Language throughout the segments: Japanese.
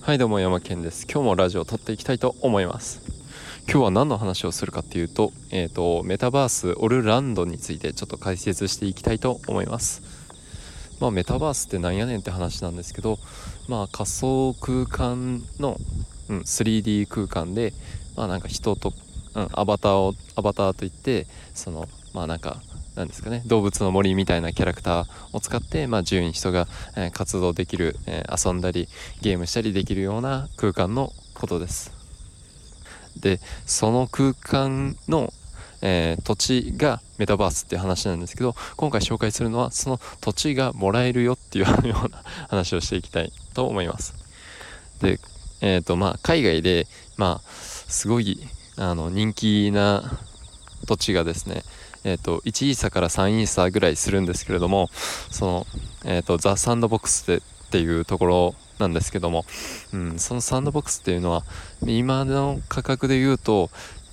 はいどうも山健です。今日もラジオを撮っていきたいと思います。今日は何の話をするかっていうと,、えーと、メタバースオルランドについてちょっと解説していきたいと思います。まあメタバースってなんやねんって話なんですけどまあ仮想空間の、うん、3D 空間でまあなんか人と、うん、アバターをアバターといってそのまあなんかなんですかね動物の森みたいなキャラクターを使って、まあ、自由に人が、えー、活動できる、えー、遊んだりゲームしたりできるような空間のことです。でその空間の、えー、土地がメタバースっていう話なんですけど今回紹介するのはその土地がもらえるよっていうような話をしていきたいと思います。でえっ、とまあ海外でまあすごいあの人気な土地がですねえーと、1イーサから3イーサぐらいするんですけれどもその、えーと、ザ・サンドボックスでっていうところなんですけども、うん、そのサンドボックスっていうのは今の価格で言うと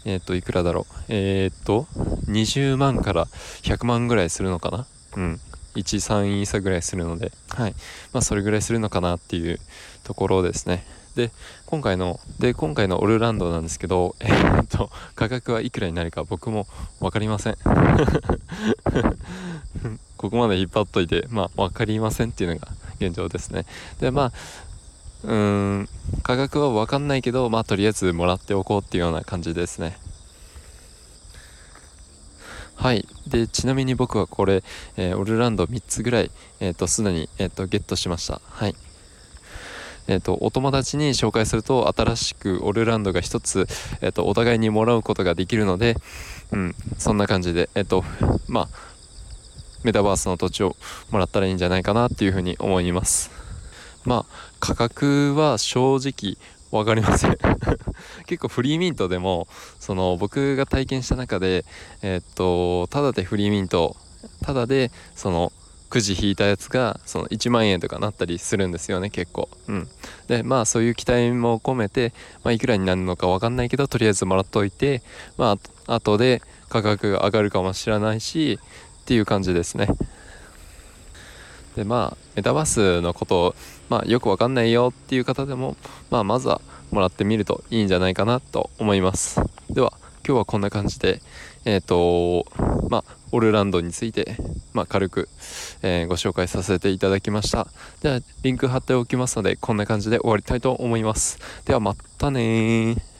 えっ、といくらだろう？えっ、と20万から100万ぐらいするのかな？うん。13イーサぐらいするのではい。まあそれぐらいするのかなっていうところですね。で今回ので今回のオルランドなんですけど えー、っと価格はいくらになるか僕も分かりません。ここまで引っ張っといてまあ分かりませんっていうのが現状ですね。でまあうーん価格は分かんないけどまあとりあえずもらっておこうっていうような感じですね。はいでちなみに僕はこれ、えー、オルランド3つぐらいえ、ー、とすでに、えーとゲットしました。はい。えーと、お友達に紹介すると新しくオルランドが1つ、えーと、お互いにもらうことができるので、うん、そんな感じで、えーとまあ、メタバースの土地をもらったらいいんじゃないかなっていうふうに思います。まあ価格は正直分かりません。結構フリーミントでもその僕が体験した中でえっ、とただでフリーミントただでそのくじ引いたやつがその1万円とかなったりするんですよね結構。うん。でまあそういう期待も込めて、まあ、いくらになるのか分かんないけどとりあえずもらっといてまあ後で価格が上がるかもしれないしっていう感じですね。でまあメタバースのことを、まあ、よく分かんないよっていう方でも、まあ、まずはもらってみるといいんじゃないかなと思います。では今日はこんな感じでえっ、ー、とまあオルランドについて、まあ、軽く、えー、ご紹介させていただきました。ではリンク貼っておきますのでこんな感じで終わりたいと思います。ではまたね